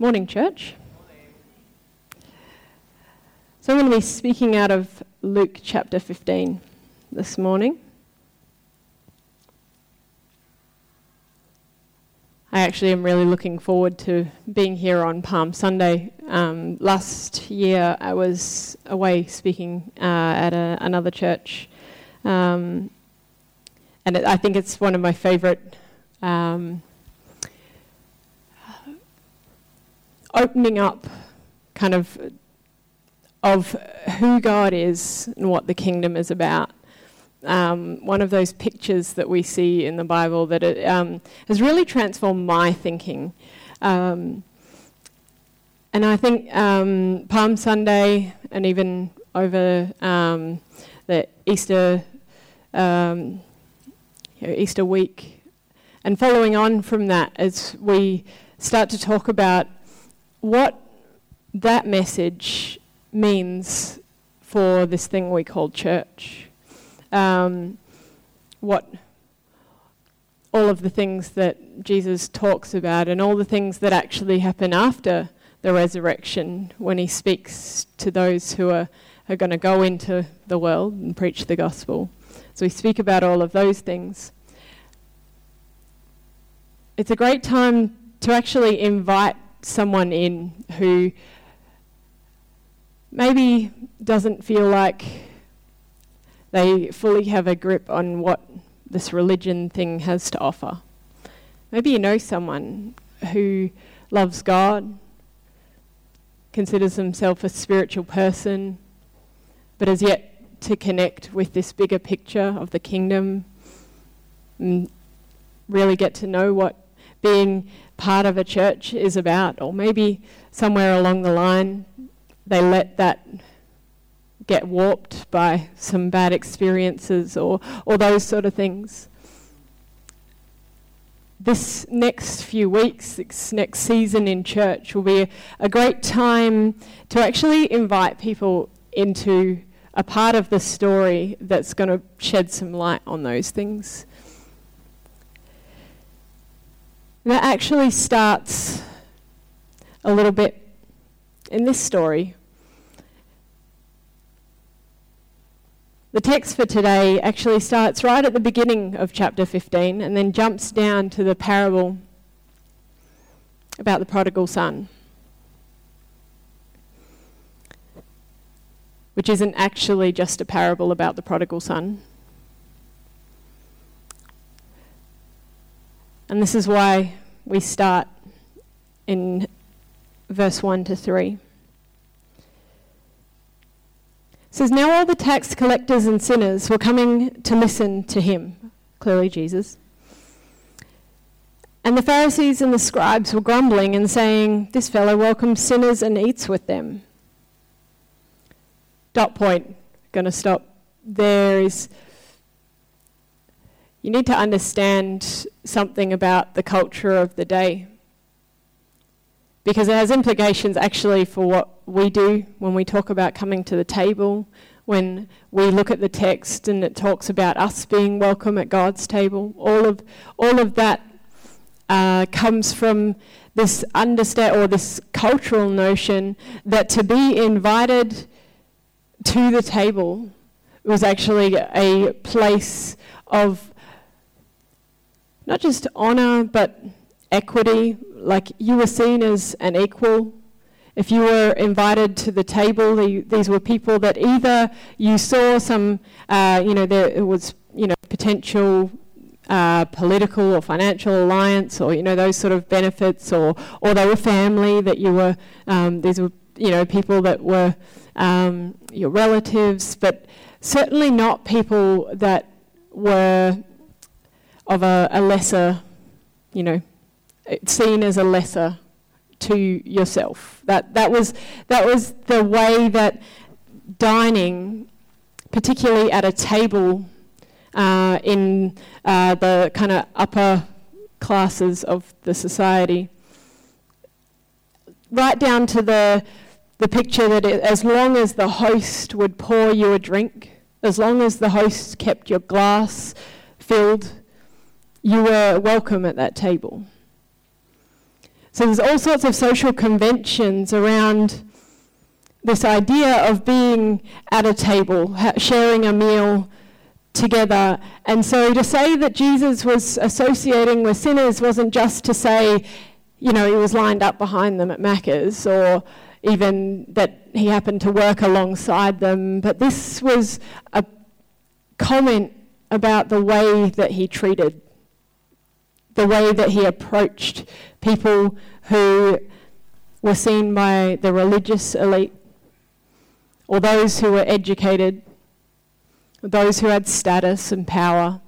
Morning, church. So, I'm going to be speaking out of Luke chapter 15 this morning. I actually am really looking forward to being here on Palm Sunday. Um, last year, I was away speaking uh, at a, another church, um, and it, I think it's one of my favourite. Um, opening up kind of of who God is and what the kingdom is about. Um, one of those pictures that we see in the Bible that it, um, has really transformed my thinking. Um, and I think um, Palm Sunday and even over um, the Easter um, you know, Easter week, and following on from that, as we start to talk about what that message means for this thing we call church. Um, what all of the things that Jesus talks about and all the things that actually happen after the resurrection when he speaks to those who are, are going to go into the world and preach the gospel. So we speak about all of those things. It's a great time to actually invite someone in who maybe doesn't feel like they fully have a grip on what this religion thing has to offer. Maybe you know someone who loves God, considers himself a spiritual person, but has yet to connect with this bigger picture of the kingdom and really get to know what being part of a church is about. Or maybe somewhere along the line they let that get warped by some bad experiences or, or those sort of things. This next few weeks, this next season in church will be a, a great time to actually invite people into a part of the story that's going to shed some light on those things. That actually starts a little bit in this story. The text for today actually starts right at the beginning of chapter 15 and then jumps down to the parable about the prodigal son, which isn't actually just a parable about the prodigal son. And this is why we start in verse 1 to 3. It says, Now all the tax collectors and sinners were coming to listen to him, clearly Jesus. And the Pharisees and the scribes were grumbling and saying, This fellow welcomes sinners and eats with them. Dot point. Going to stop. There is you need to understand something about the culture of the day because it has implications actually for what we do when we talk about coming to the table, when we look at the text and it talks about us being welcome at God's table. All of, all of that uh, comes from this understand or this cultural notion that to be invited to the table was actually a place of not just honour, but equity. Like you were seen as an equal. If you were invited to the table, the, these were people that either you saw some, uh, you know, there was, you know, potential uh, political or financial alliance, or you know, those sort of benefits, or or they were family that you were. Um, these were, you know, people that were um, your relatives, but certainly not people that were of a, a lesser, you know, seen as a lesser to yourself. That, that, was, that was the way that dining, particularly at a table uh, in uh, the kind of upper classes of the society, right down to the, the picture that it, as long as the host would pour you a drink, as long as the host kept your glass filled, you were welcome at that table. So there's all sorts of social conventions around this idea of being at a table, sharing a meal together. And so to say that Jesus was associating with sinners wasn't just to say, you know, he was lined up behind them at Macca's or even that he happened to work alongside them, but this was a comment about the way that he treated, the way that he approached people who were seen by the religious elite or those who were educated, those who had status and power.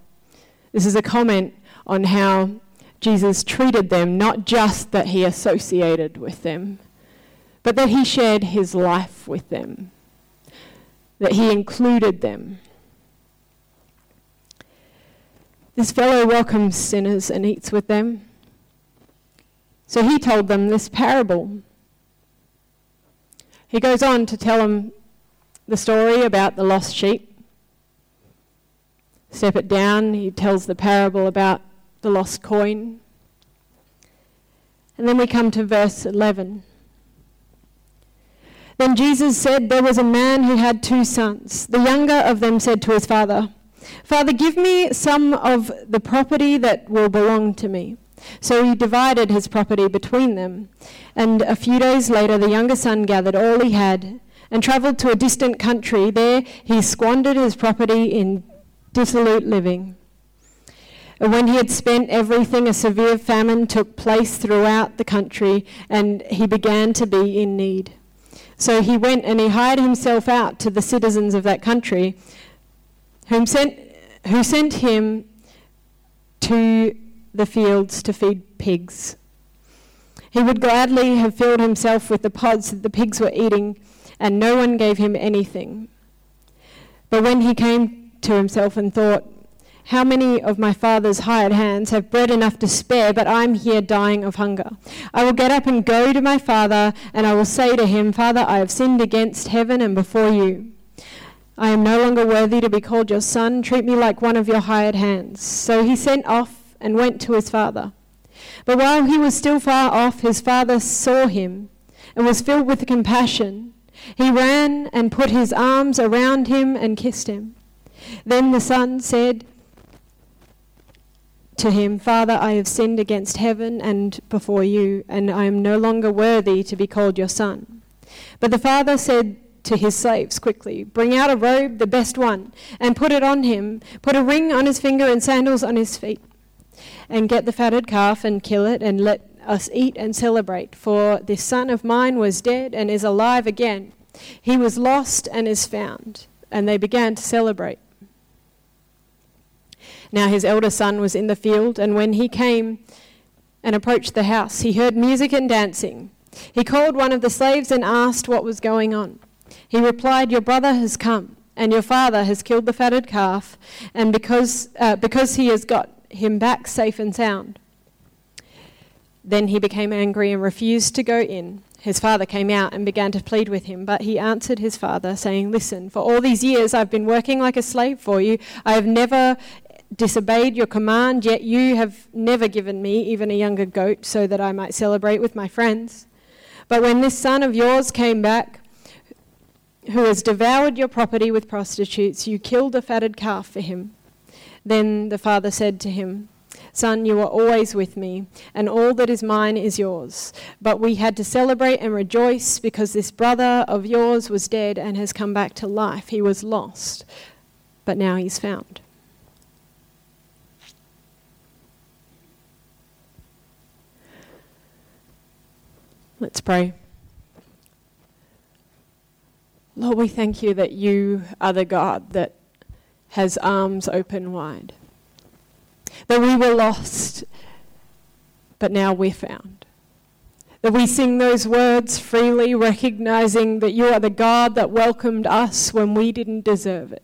This is a comment on how Jesus treated them, not just that he associated with them but that he shared his life with them, that he included them. This fellow welcomes sinners and eats with them. So he told them this parable. He goes on to tell them the story about the lost sheep. Step it down, he tells the parable about the lost coin. And then we come to verse 11. Then Jesus said, There was a man who had two sons. The younger of them said to his father, Father, give me some of the property that will belong to me. So he divided his property between them. And a few days later, the younger son gathered all he had and travelled to a distant country. There he squandered his property in dissolute living. When he had spent everything, a severe famine took place throughout the country, and he began to be in need. So he went and he hired himself out to the citizens of that country, whom sent, who sent him to the fields to feed pigs. He would gladly have filled himself with the pods that the pigs were eating, and no one gave him anything. But when he came to himself and thought, how many of my father's hired hands have bread enough to spare, but I'm here dying of hunger? I will get up and go to my father, and I will say to him, Father, I have sinned against heaven and before you. I am no longer worthy to be called your son. Treat me like one of your hired hands. So he sent off and went to his father. But while he was still far off, his father saw him and was filled with compassion. He ran and put his arms around him and kissed him. Then the son said, to him, Father, I have sinned against heaven and before you, and I am no longer worthy to be called your son. But the father said to his slaves quickly, Bring out a robe, the best one, and put it on him. Put a ring on his finger and sandals on his feet. And get the fatted calf and kill it, and let us eat and celebrate. For this son of mine was dead and is alive again. He was lost and is found. And they began to celebrate. Now his elder son was in the field, and when he came and approached the house, he heard music and dancing. He called one of the slaves and asked what was going on. He replied, Your brother has come, and your father has killed the fatted calf, and because, uh, because he has got him back safe and sound. Then he became angry and refused to go in. His father came out and began to plead with him, but he answered his father, saying, Listen, for all these years I've been working like a slave for you. I have never disobeyed your command, yet you have never given me even a younger goat so that I might celebrate with my friends. But when this son of yours came back, who has devoured your property with prostitutes, you killed a fatted calf for him. Then the father said to him, Son, you are always with me, and all that is mine is yours. But we had to celebrate and rejoice because this brother of yours was dead and has come back to life. He was lost, but now he's found. Let's pray. Lord, we thank you that you are the God that has arms open wide. That we were lost, but now we're found. That we sing those words freely, recognizing that you are the God that welcomed us when we didn't deserve it.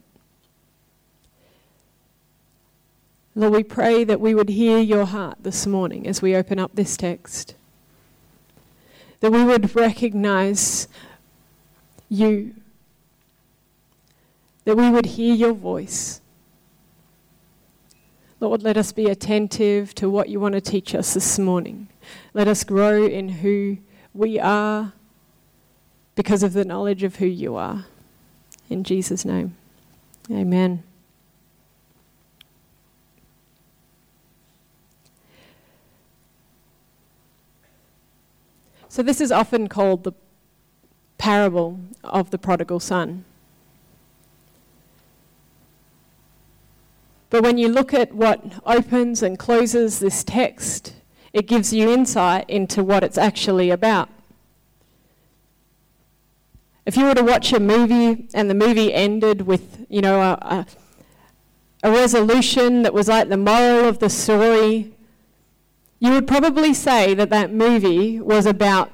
Lord, we pray that we would hear your heart this morning as we open up this text that we would recognize you, that we would hear your voice. Lord, let us be attentive to what you want to teach us this morning. Let us grow in who we are because of the knowledge of who you are. In Jesus' name, amen. So, this is often called the parable of the prodigal son. But when you look at what opens and closes this text, it gives you insight into what it's actually about. If you were to watch a movie and the movie ended with, you know, a, a, a resolution that was like the moral of the story, you would probably say that that movie was about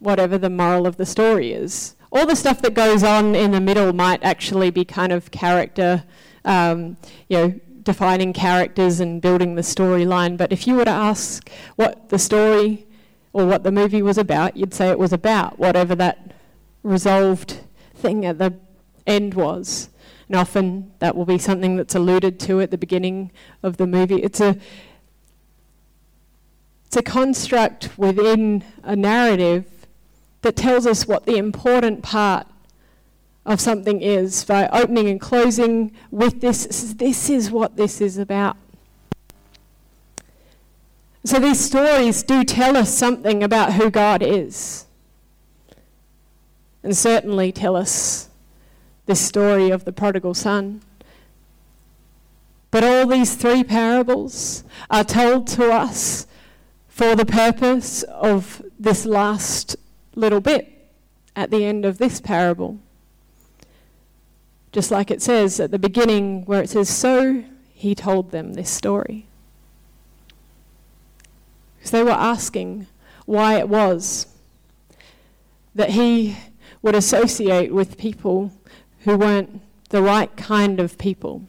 whatever the moral of the story is. All the stuff that goes on in the middle might actually be kind of character, um, you know, defining characters and building the storyline. But if you were to ask what the story or what the movie was about, you'd say it was about whatever that resolved thing at the end was. And often that will be something that's alluded to at the beginning of the movie. It's a it's a construct within a narrative that tells us what the important part of something is by opening and closing with this. This is what this is about. So these stories do tell us something about who God is. And certainly tell us this story of the prodigal son. But all these three parables are told to us for the purpose of this last little bit at the end of this parable. Just like it says at the beginning, where it says, So he told them this story. Because they were asking why it was that he would associate with people who weren't the right kind of people.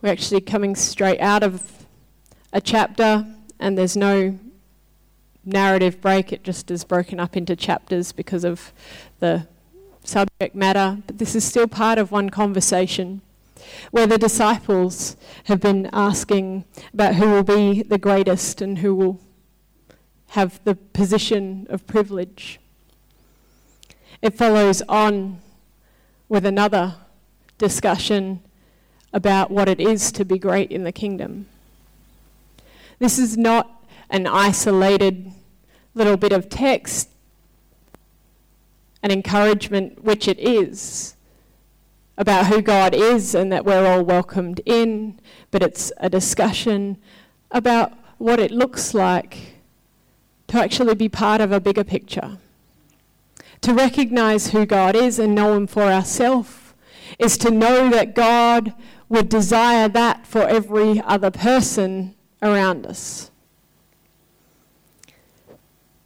We're actually coming straight out of a chapter, and there's no narrative break, it just is broken up into chapters because of the subject matter. But this is still part of one conversation where the disciples have been asking about who will be the greatest and who will have the position of privilege. It follows on with another discussion about what it is to be great in the kingdom. This is not an isolated little bit of text, an encouragement, which it is, about who God is and that we're all welcomed in, but it's a discussion about what it looks like to actually be part of a bigger picture. To recognize who God is and know Him for ourselves is to know that God would desire that for every other person around us.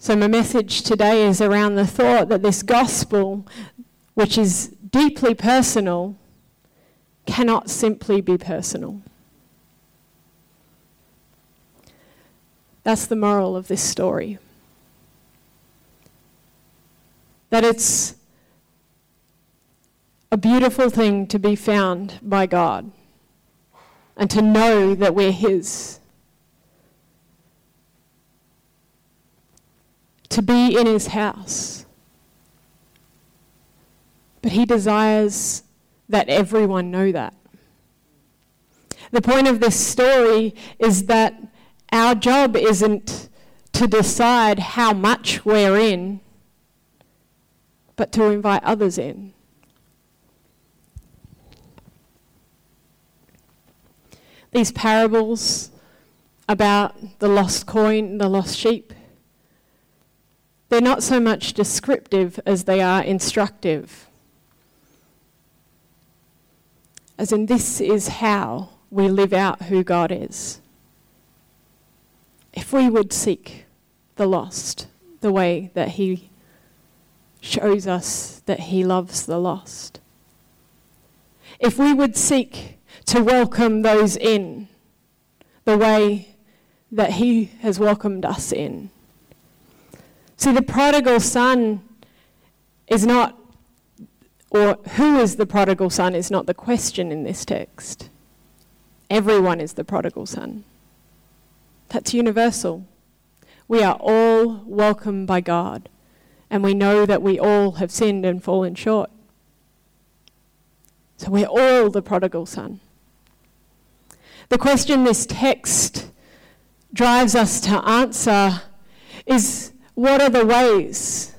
So, my message today is around the thought that this gospel, which is deeply personal, cannot simply be personal. That's the moral of this story. That it's a beautiful thing to be found by God and to know that we're His. To be in his house. But he desires that everyone know that. The point of this story is that our job isn't to decide how much we're in, but to invite others in. These parables about the lost coin, the lost sheep, they're not so much descriptive as they are instructive. As in, this is how we live out who God is. If we would seek the lost the way that He shows us that He loves the lost, if we would seek to welcome those in the way that He has welcomed us in, See, the prodigal son is not, or who is the prodigal son is not the question in this text. Everyone is the prodigal son. That's universal. We are all welcomed by God, and we know that we all have sinned and fallen short. So we're all the prodigal son. The question this text drives us to answer is what are the ways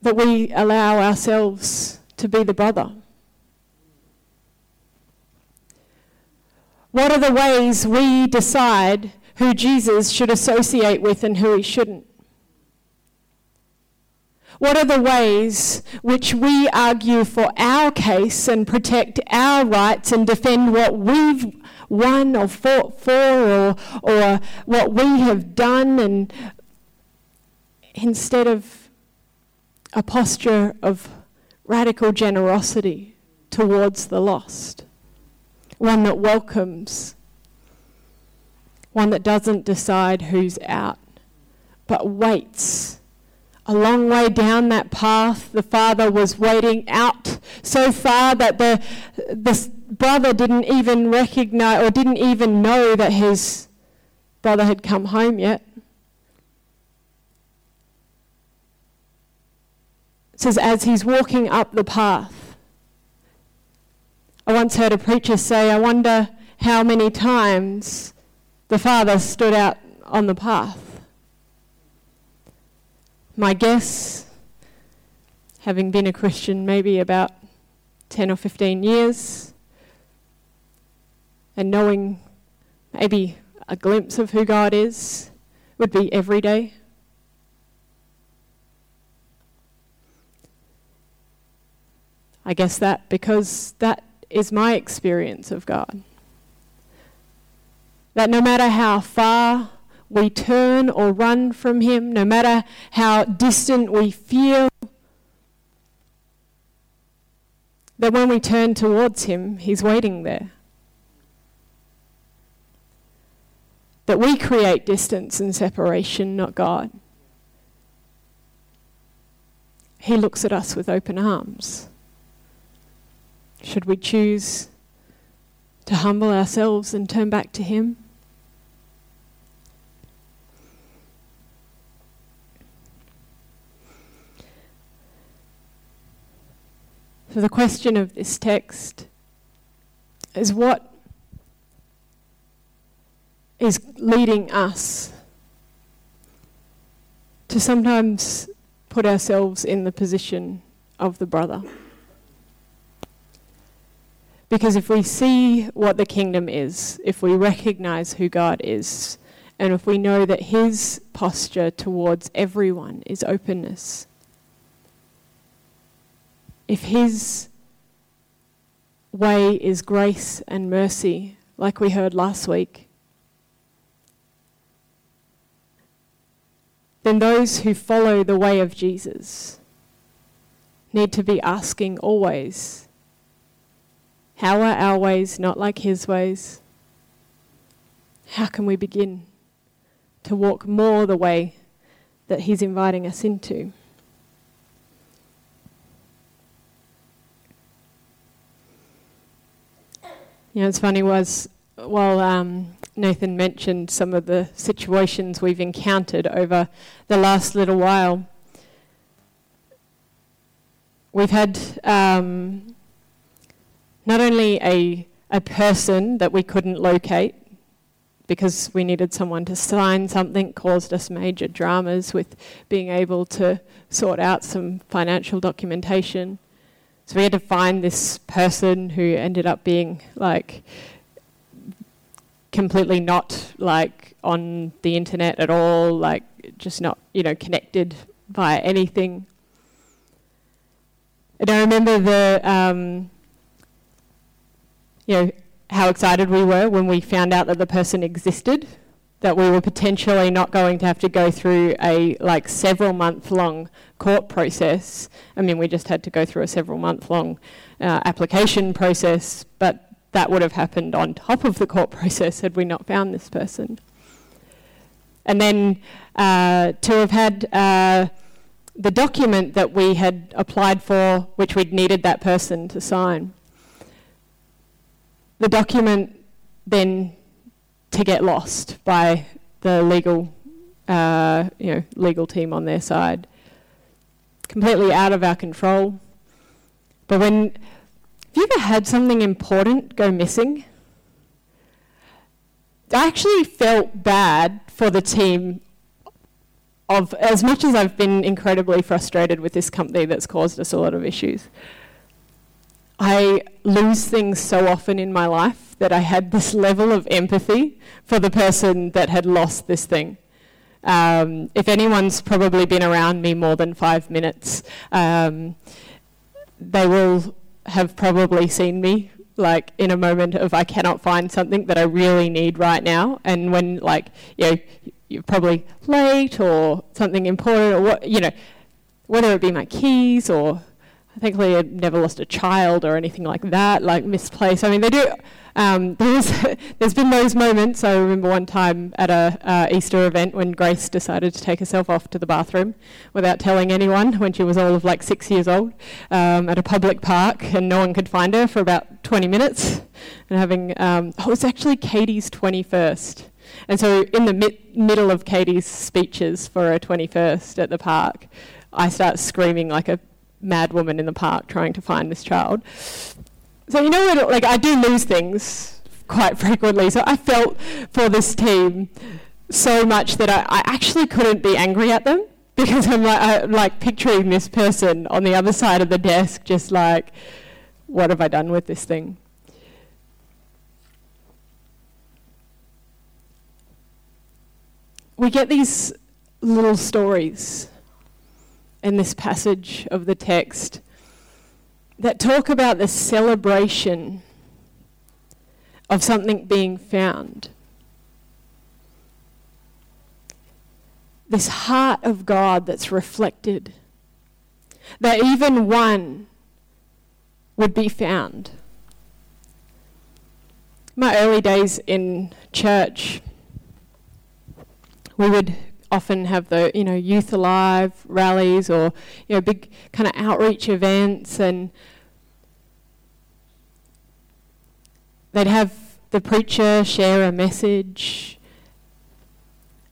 that we allow ourselves to be the brother? What are the ways we decide who Jesus should associate with and who he shouldn't? What are the ways which we argue for our case and protect our rights and defend what we've won or fought for or, or what we have done and instead of a posture of radical generosity towards the lost? One that welcomes one that doesn't decide who's out, but waits. A long way down that path, the father was waiting out so far that the, the brother didn't even recognize or didn't even know that his brother had come home yet. Says, as he's walking up the path, I once heard a preacher say, I wonder how many times the father stood out on the path. My guess, having been a Christian maybe about 10 or 15 years, and knowing maybe a glimpse of who God is, would be every day. I guess that because that is my experience of God. That no matter how far we turn or run from Him, no matter how distant we feel, that when we turn towards Him, He's waiting there. That we create distance and separation, not God. He looks at us with open arms. Should we choose to humble ourselves and turn back to Him? So, the question of this text is what is leading us to sometimes put ourselves in the position of the brother. Because if we see what the kingdom is, if we recognize who God is, and if we know that his posture towards everyone is openness, if his way is grace and mercy, like we heard last week, then those who follow the way of Jesus need to be asking always how are our ways not like His ways? How can we begin to walk more the way that He's inviting us into? You know, it's funny was while um, Nathan mentioned some of the situations we've encountered over the last little while, we've had um, not only a, a person that we couldn't locate because we needed someone to sign something, caused us major dramas with being able to sort out some financial documentation. So we had to find this person who ended up being like completely not like on the internet at all, like just not, you know, connected via anything. And I remember the um, you know, how excited we were when we found out that the person existed, that we were potentially not going to have to go through a like several month long court process. I mean, we just had to go through a several month long uh, application process, but that would have happened on top of the court process had we not found this person. And then uh, to have had uh, the document that we had applied for, which we'd needed that person to sign the document then to get lost by the legal, uh, you know, legal team on their side. Completely out of our control. But when, have you ever had something important go missing? I actually felt bad for the team of as much as I've been incredibly frustrated with this company that's caused us a lot of issues. I lose things so often in my life that I had this level of empathy for the person that had lost this thing. Um, if anyone's probably been around me more than five minutes, um, they will have probably seen me like in a moment of I cannot find something that I really need right now, and when like you know you're probably late or something important or what you know whether it be my keys or thankfully I've never lost a child or anything like that, like misplaced. I mean, they do. Um, there's, there's been those moments. I remember one time at a uh, Easter event when Grace decided to take herself off to the bathroom without telling anyone when she was all of like six years old um, at a public park, and no one could find her for about 20 minutes. And having, um, oh, was actually Katie's 21st. And so, in the mi- middle of Katie's speeches for her 21st at the park, I start screaming like a mad woman in the park trying to find this child. So you know what? Like I do lose things quite frequently. So I felt for this team so much that I, I actually couldn't be angry at them because I'm like, I, like picturing this person on the other side of the desk, just like, what have I done with this thing? We get these little stories in this passage of the text that talk about the celebration of something being found. This heart of God that's reflected, that even one would be found. My early days in church, we would often have the you know youth alive rallies or you know big kind of outreach events and they'd have the preacher share a message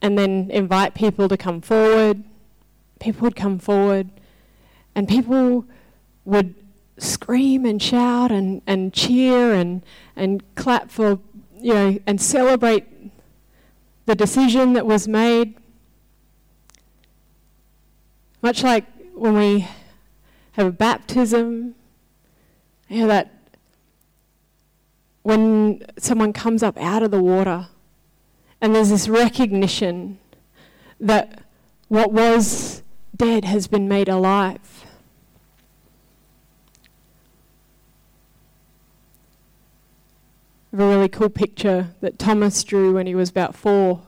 and then invite people to come forward. People would come forward and people would scream and shout and, and cheer and, and clap for you know and celebrate the decision that was made much like when we have a baptism, you know, that when someone comes up out of the water and there's this recognition that what was dead has been made alive. Have a really cool picture that Thomas drew when he was about four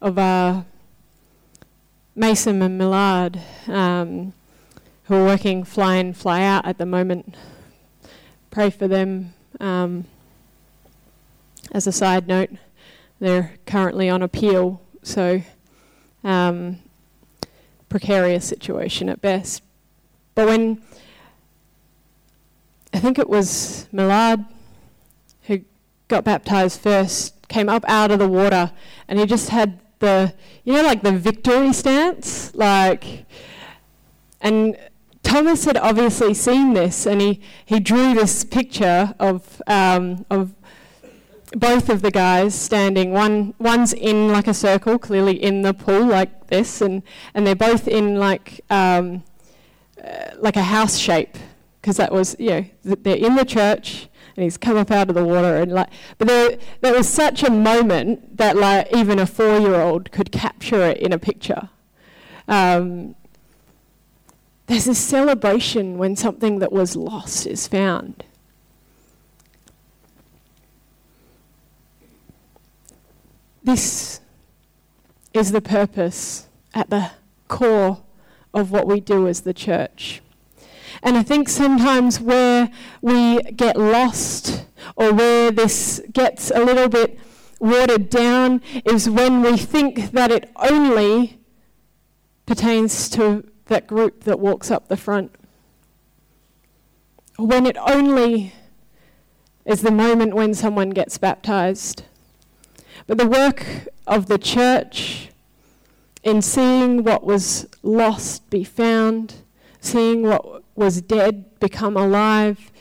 of a Mason and Millard, um, who are working fly in, fly out at the moment. Pray for them. Um, as a side note, they're currently on appeal, so um, precarious situation at best. But when I think it was Millard who got baptized first, came up out of the water, and he just had the you know like the victory stance? Like and Thomas had obviously seen this and he, he drew this picture of um, of both of the guys standing. One one's in like a circle clearly in the pool like this and and they're both in like um, uh, like a house shape because that was you know they're in the church and he's come up out of the water and like but there there was such a moment that like even a four year old could capture it in a picture. Um, there's a celebration when something that was lost is found. This is the purpose at the core of what we do as the church. And I think sometimes where we get lost or where this gets a little bit watered down is when we think that it only pertains to that group that walks up the front. When it only is the moment when someone gets baptized. But the work of the church in seeing what was lost be found, seeing what was dead become alive,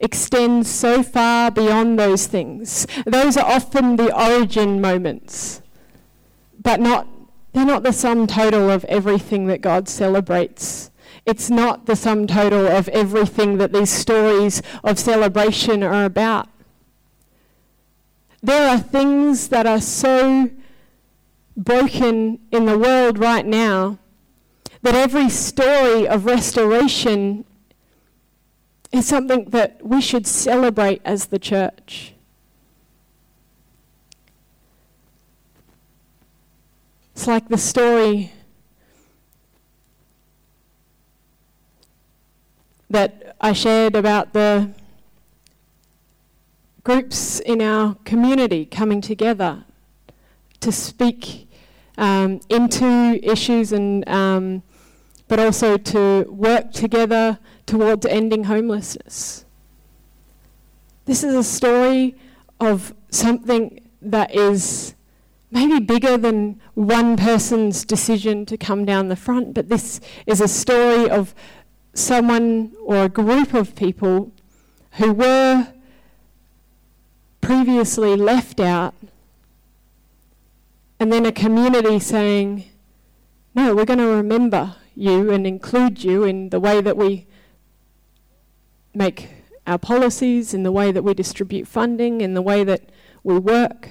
extends so far beyond those things. Those are often the origin moments, but not, they're not the sum total of everything that God celebrates. It's not the sum total of everything that these stories of celebration are about. There are things that are so broken in the world right now that every story of restoration is something that we should celebrate as the church. It's like the story that I shared about the groups in our community coming together to speak um, into issues and um, but also to work together towards ending homelessness. This is a story of something that is maybe bigger than one person's decision to come down the front, but this is a story of someone or a group of people who were previously left out, and then a community saying, No, we're going to remember you and include you in the way that we make our policies, in the way that we distribute funding, in the way that we work.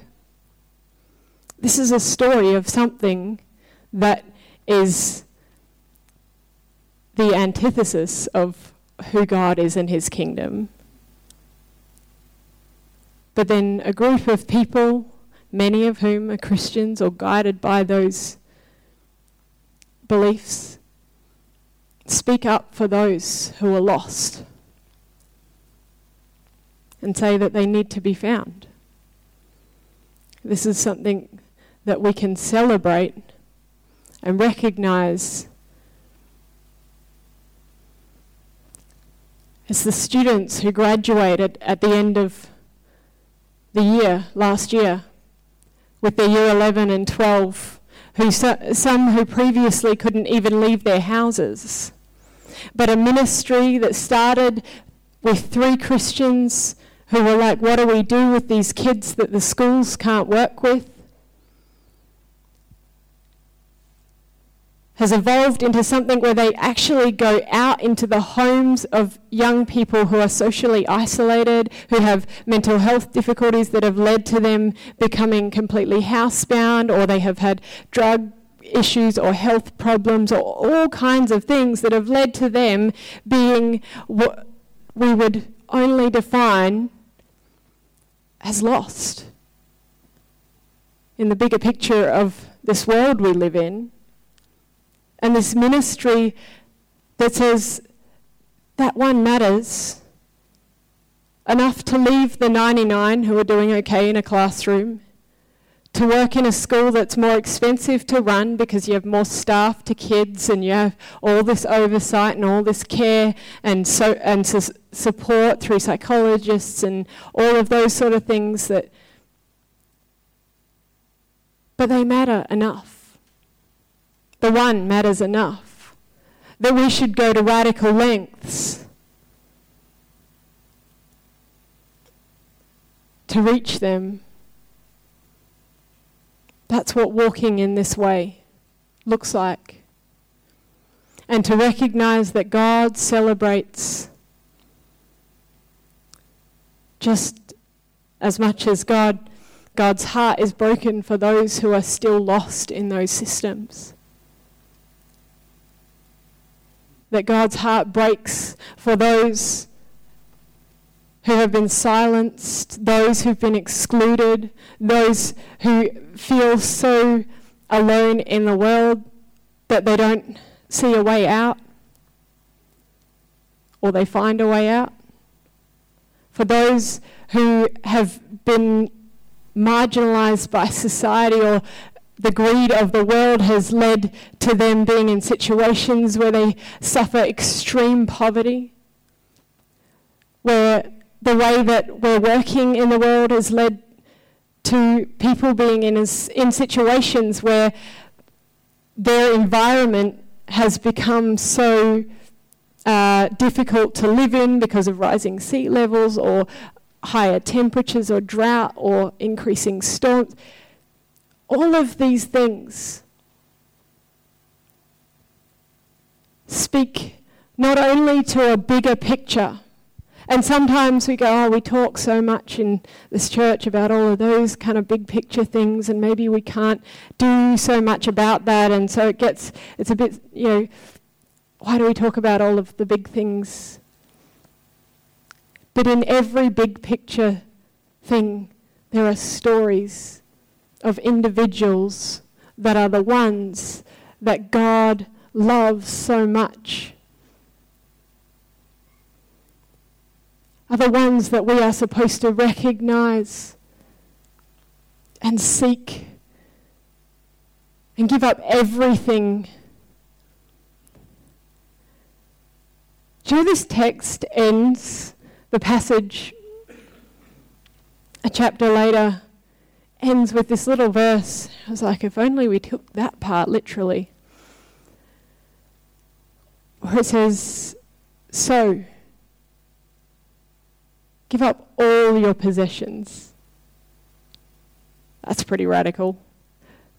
This is a story of something that is the antithesis of who God is in his kingdom. But then a group of people, many of whom are Christians or guided by those beliefs, speak up for those who are lost and say that they need to be found. This is something that we can celebrate and recognize as the students who graduated at the end of the year, last year, with their year 11 and 12, who some who previously couldn't even leave their houses. But a ministry that started with three Christians who were like, What do we do with these kids that the schools can't work with? has evolved into something where they actually go out into the homes of young people who are socially isolated, who have mental health difficulties that have led to them becoming completely housebound, or they have had drug issues or health problems, or all kinds of things that have led to them being what we would only define as lost. In the bigger picture of this world we live in, and this ministry that says that one matters enough to leave the 99 who are doing okay in a classroom, to work in a school that's more expensive to run because you have more staff to kids and you have all this oversight and all this care and so and su- support through psychologists and all of those sort of things that but they matter enough. The one matters enough. That we should go to radical lengths to reach them that's what walking in this way looks like. And to recognize that God celebrates just as much as God, God's heart is broken for those who are still lost in those systems. That God's heart breaks for those who have been silenced, those who've been excluded, those who feel so alone in the world that they don't see a way out or they find a way out. For those who have been marginalized by society or the greed of the world has led to them being in situations where they suffer extreme poverty, where the way that we're working in the world has led to people being in, in situations where their environment has become so uh, difficult to live in because of rising sea levels or higher temperatures or drought or increasing storms. All of these things speak not only to a bigger picture, and sometimes we go, oh, we talk so much in this church about all of those kind of big picture things, and maybe we can't do so much about that, and so it gets, it's a bit, you know, why do we talk about all of the big things? But in every big picture thing, there are stories of individuals that are the ones that God loves so much. Are the ones that we are supposed to recognize and seek and give up everything. Do you know this text ends, the passage a chapter later ends with this little verse. I was like, if only we took that part literally. Where it says, So, give up all your possessions. That's pretty radical.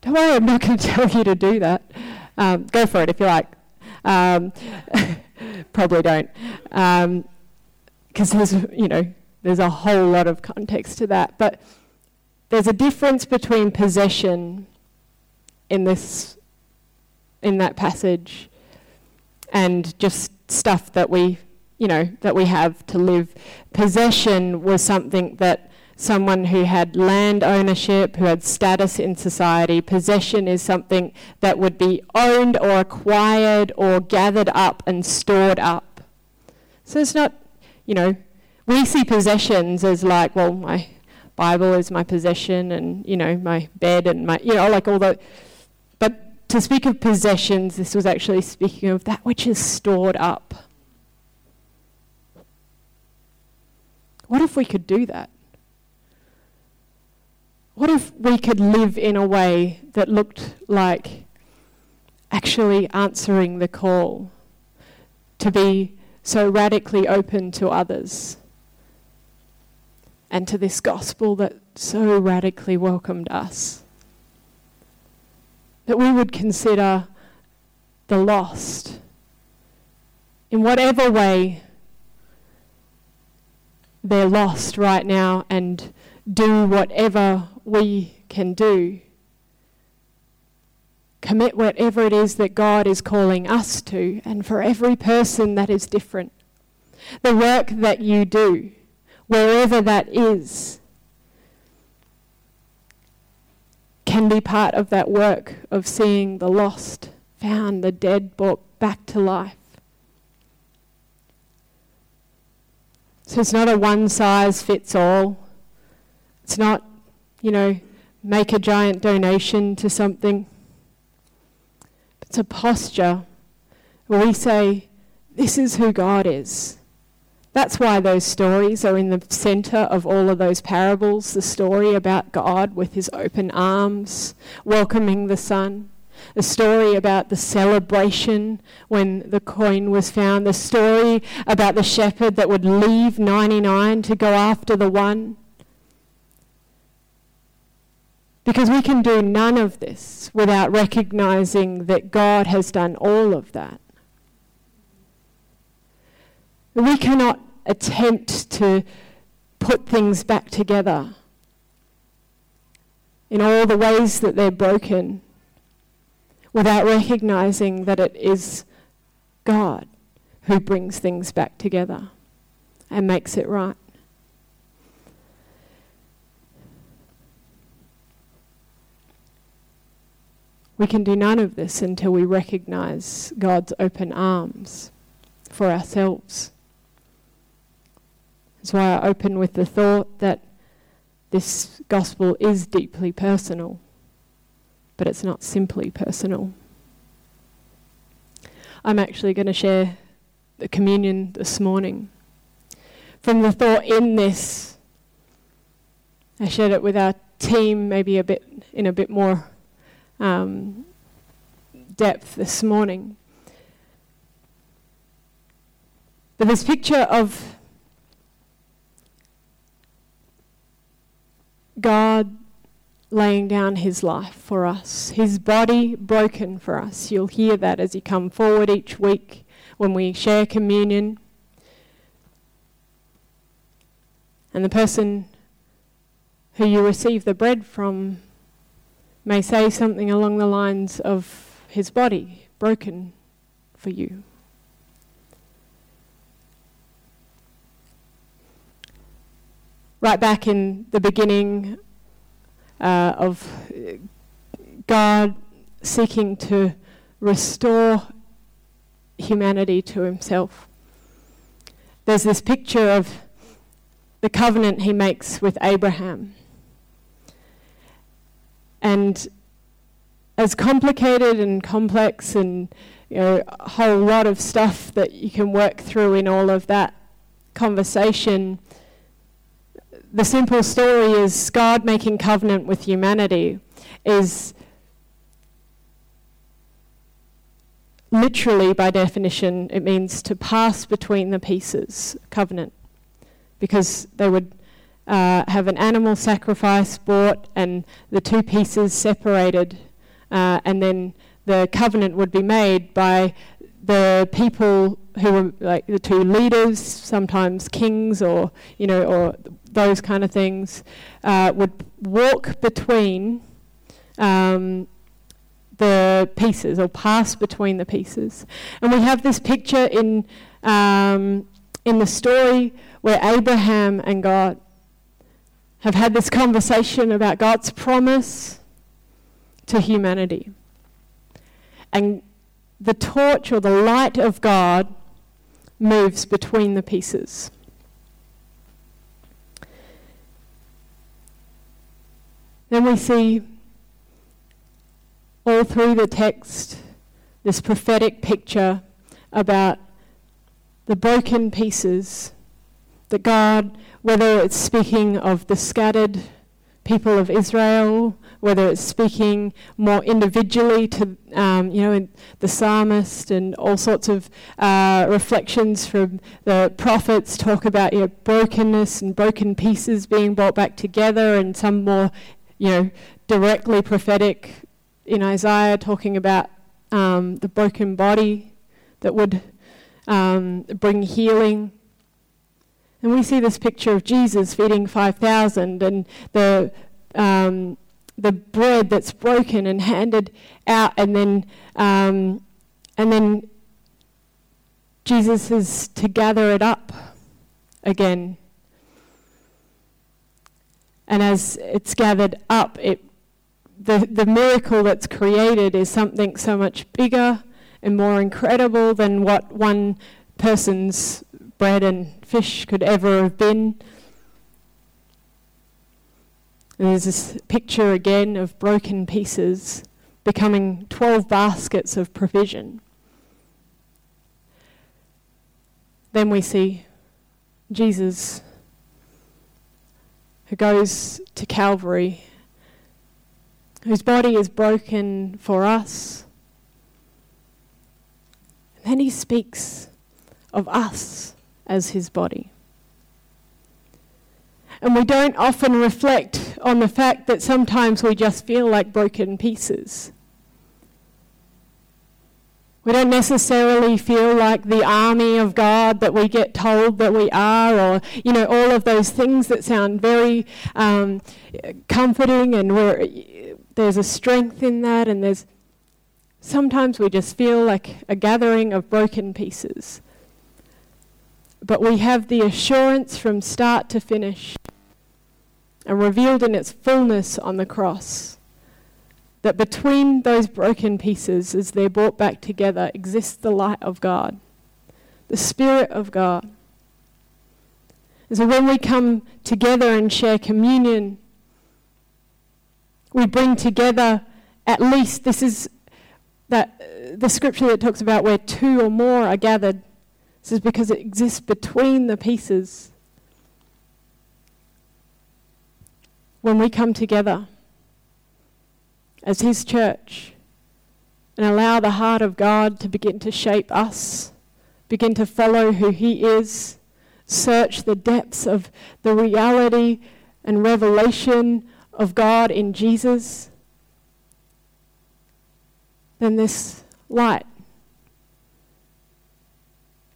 Don't worry, I'm not going to tell you to do that. Um, go for it if you like. Um, probably don't. Because um, there's, you know, there's a whole lot of context to that. But there's a difference between possession in this in that passage and just stuff that we you know that we have to live possession was something that someone who had land ownership who had status in society possession is something that would be owned or acquired or gathered up and stored up so it's not you know we see possessions as like well my Bible is my possession and, you know, my bed and my, you know, like all the. But to speak of possessions, this was actually speaking of that which is stored up. What if we could do that? What if we could live in a way that looked like actually answering the call to be so radically open to others? and to this gospel that so radically welcomed us. That we would consider the lost in whatever way they're lost right now and do whatever we can do. Commit whatever it is that God is calling us to, and for every person that is different. The work that you do wherever that is, can be part of that work of seeing the lost, found, the dead brought back to life. So it's not a one size fits all. It's not, you know, make a giant donation to something. It's a posture where we say, This is who God is. That's why those stories are in the center of all of those parables. The story about God with his open arms, welcoming the son. The story about the celebration when the coin was found. The story about the shepherd that would leave 99 to go after the one. Because we can do none of this without recognizing that God has done all of that. We cannot attempt to put things back together in all the ways that they're broken without recognizing that it is God who brings things back together and makes it right. We can do none of this until we recognize God's open arms for ourselves. That's why I open with the thought that this gospel is deeply personal, but it's not simply personal. I'm actually going to share the communion this morning from the thought in this. I shared it with our team, maybe a bit in a bit more um, depth this morning. But this picture of God laying down his life for us, his body broken for us. You'll hear that as you come forward each week when we share communion. And the person who you receive the bread from may say something along the lines of his body broken for you. Right back in the beginning uh, of God seeking to restore humanity to himself. There's this picture of the covenant he makes with Abraham. And as complicated and complex and you know, a whole lot of stuff that you can work through in all of that conversation, the simple story is God making covenant with humanity is literally, by definition, it means to pass between the pieces, covenant because they would uh, have an animal sacrifice brought and the two pieces separated, uh, and then the covenant would be made by the people who were like the two leaders, sometimes kings or you know or those kind of things, uh, would walk between um, the pieces or pass between the pieces, and we have this picture in um, in the story where Abraham and God have had this conversation about God's promise to humanity. And the torch or the light of God moves between the pieces. Then we see all through the text this prophetic picture about the broken pieces that God, whether it's speaking of the scattered people of Israel, whether it's speaking more individually to, um, you know, the psalmist and all sorts of uh, reflections from the prophets talk about you know, brokenness and broken pieces being brought back together, and some more, you know, directly prophetic in Isaiah talking about um, the broken body that would um, bring healing. And we see this picture of Jesus feeding 5,000 and the, um, the bread that's broken and handed out, and then, um, and then Jesus is to gather it up again. And as it's gathered up, it, the, the miracle that's created is something so much bigger and more incredible than what one person's bread and fish could ever have been. And there's this picture again of broken pieces becoming 12 baskets of provision. Then we see Jesus who goes to Calvary, whose body is broken for us. And then he speaks of us as his body. And we don't often reflect on the fact that sometimes we just feel like broken pieces. We don't necessarily feel like the army of God that we get told that we are, or, you know, all of those things that sound very um, comforting, and there's a strength in that, and there's sometimes we just feel like a gathering of broken pieces. But we have the assurance from start to finish and revealed in its fullness on the cross that between those broken pieces, as they're brought back together, exists the light of God, the Spirit of God. And so when we come together and share communion, we bring together at least this is that uh, the scripture that talks about where two or more are gathered. This is because it exists between the pieces. When we come together, as His church and allow the heart of God to begin to shape us, begin to follow who He is, search the depths of the reality and revelation of God in Jesus, then this light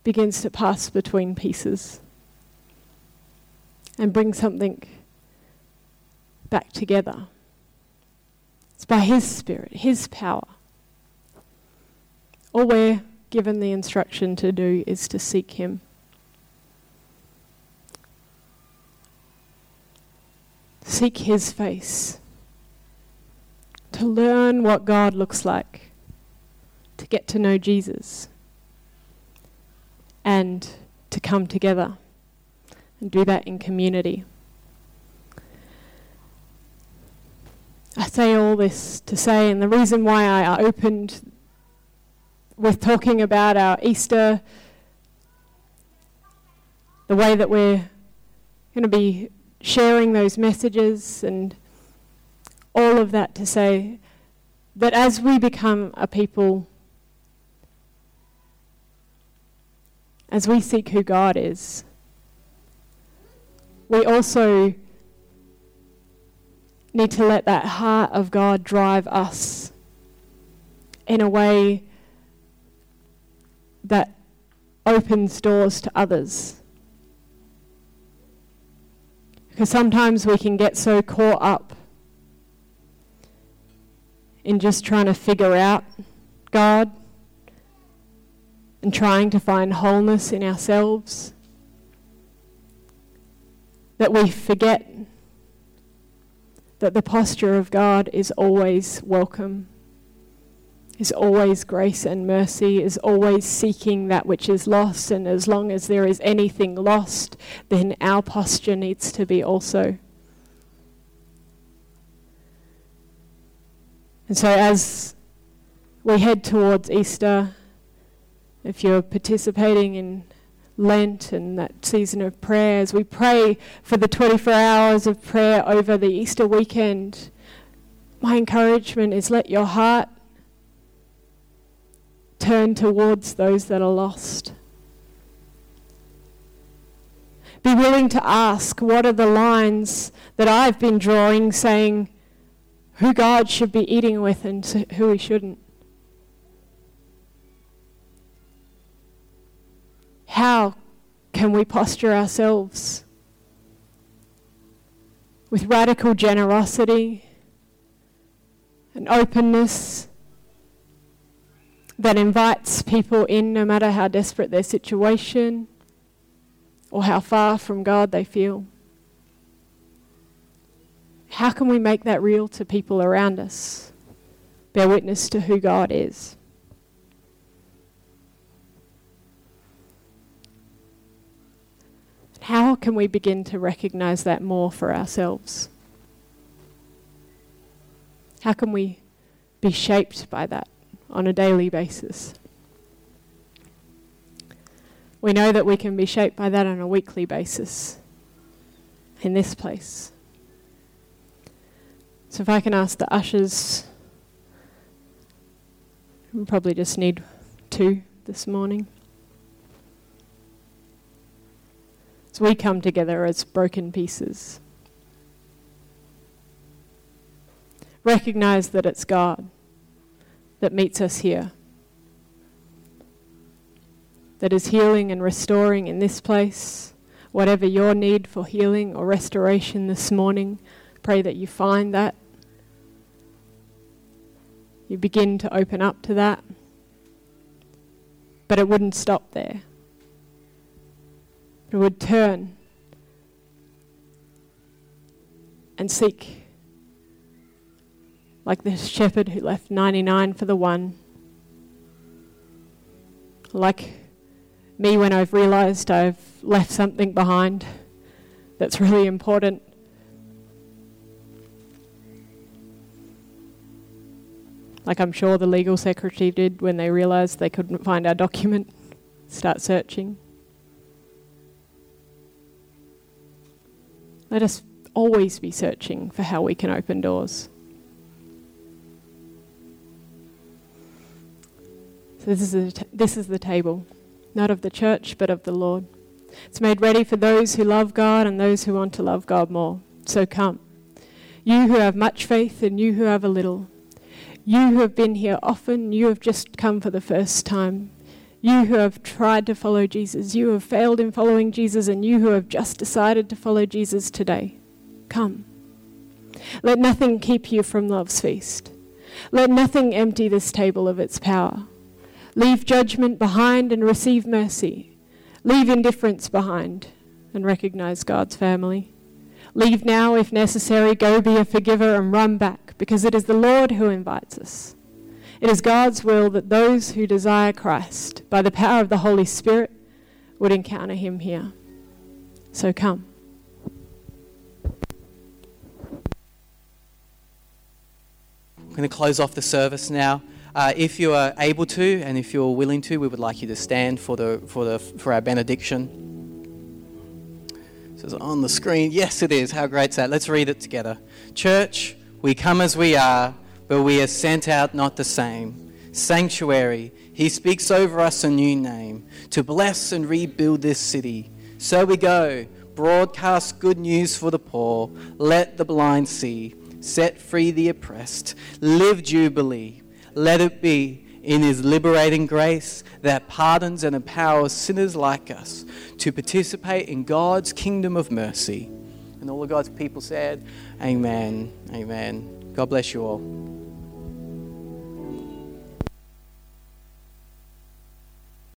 begins to pass between pieces and bring something back together. By His Spirit, His power. All we're given the instruction to do is to seek Him. Seek His face. To learn what God looks like. To get to know Jesus. And to come together and do that in community. I say all this to say, and the reason why I opened with talking about our Easter, the way that we're going to be sharing those messages, and all of that to say that as we become a people, as we seek who God is, we also need to let that heart of God drive us in a way that opens doors to others. Because sometimes we can get so caught up in just trying to figure out God and trying to find wholeness in ourselves that we forget that the posture of God is always welcome, is always grace and mercy, is always seeking that which is lost, and as long as there is anything lost, then our posture needs to be also. And so, as we head towards Easter, if you're participating in Lent and that season of prayer, as we pray for the 24 hours of prayer over the Easter weekend, my encouragement is let your heart turn towards those that are lost. Be willing to ask what are the lines that I've been drawing saying who God should be eating with and who he shouldn't. How can we posture ourselves with radical generosity and openness that invites people in no matter how desperate their situation or how far from God they feel? How can we make that real to people around us? Bear witness to who God is. How can we begin to recognize that more for ourselves? How can we be shaped by that on a daily basis? We know that we can be shaped by that on a weekly basis in this place. So, if I can ask the ushers, we probably just need two this morning. We come together as broken pieces. Recognize that it's God that meets us here, that is healing and restoring in this place. Whatever your need for healing or restoration this morning, pray that you find that. You begin to open up to that. But it wouldn't stop there would turn and seek, like this shepherd who left 99 for the one, like me when I've realized I've left something behind that's really important. Like I'm sure the legal secretary did when they realized they couldn't find our document, start searching. Let us always be searching for how we can open doors. So this is, the t- this is the table, not of the church, but of the Lord. It's made ready for those who love God and those who want to love God more. So come. You who have much faith and you who have a little. You who have been here often, you have just come for the first time. You who have tried to follow Jesus, you have failed in following Jesus, and you who have just decided to follow Jesus today, come. Let nothing keep you from love's feast. Let nothing empty this table of its power. Leave judgment behind and receive mercy. Leave indifference behind and recognize God's family. Leave now if necessary, go be a forgiver and run back, because it is the Lord who invites us. It is God's will that those who desire Christ, by the power of the Holy Spirit, would encounter him here. So come. I'm going to close off the service now. Uh, if you are able to, and if you're willing to, we would like you to stand for the for the for our benediction. It says on the screen. Yes, it is. How great is that? Let's read it together. Church, we come as we are, but we are sent out not the same. Sanctuary, He speaks over us a new name to bless and rebuild this city. So we go, broadcast good news for the poor, let the blind see, set free the oppressed, live jubilee. Let it be in His liberating grace that pardons and empowers sinners like us to participate in God's kingdom of mercy. And all of God's people said, Amen. Amen. God bless you all.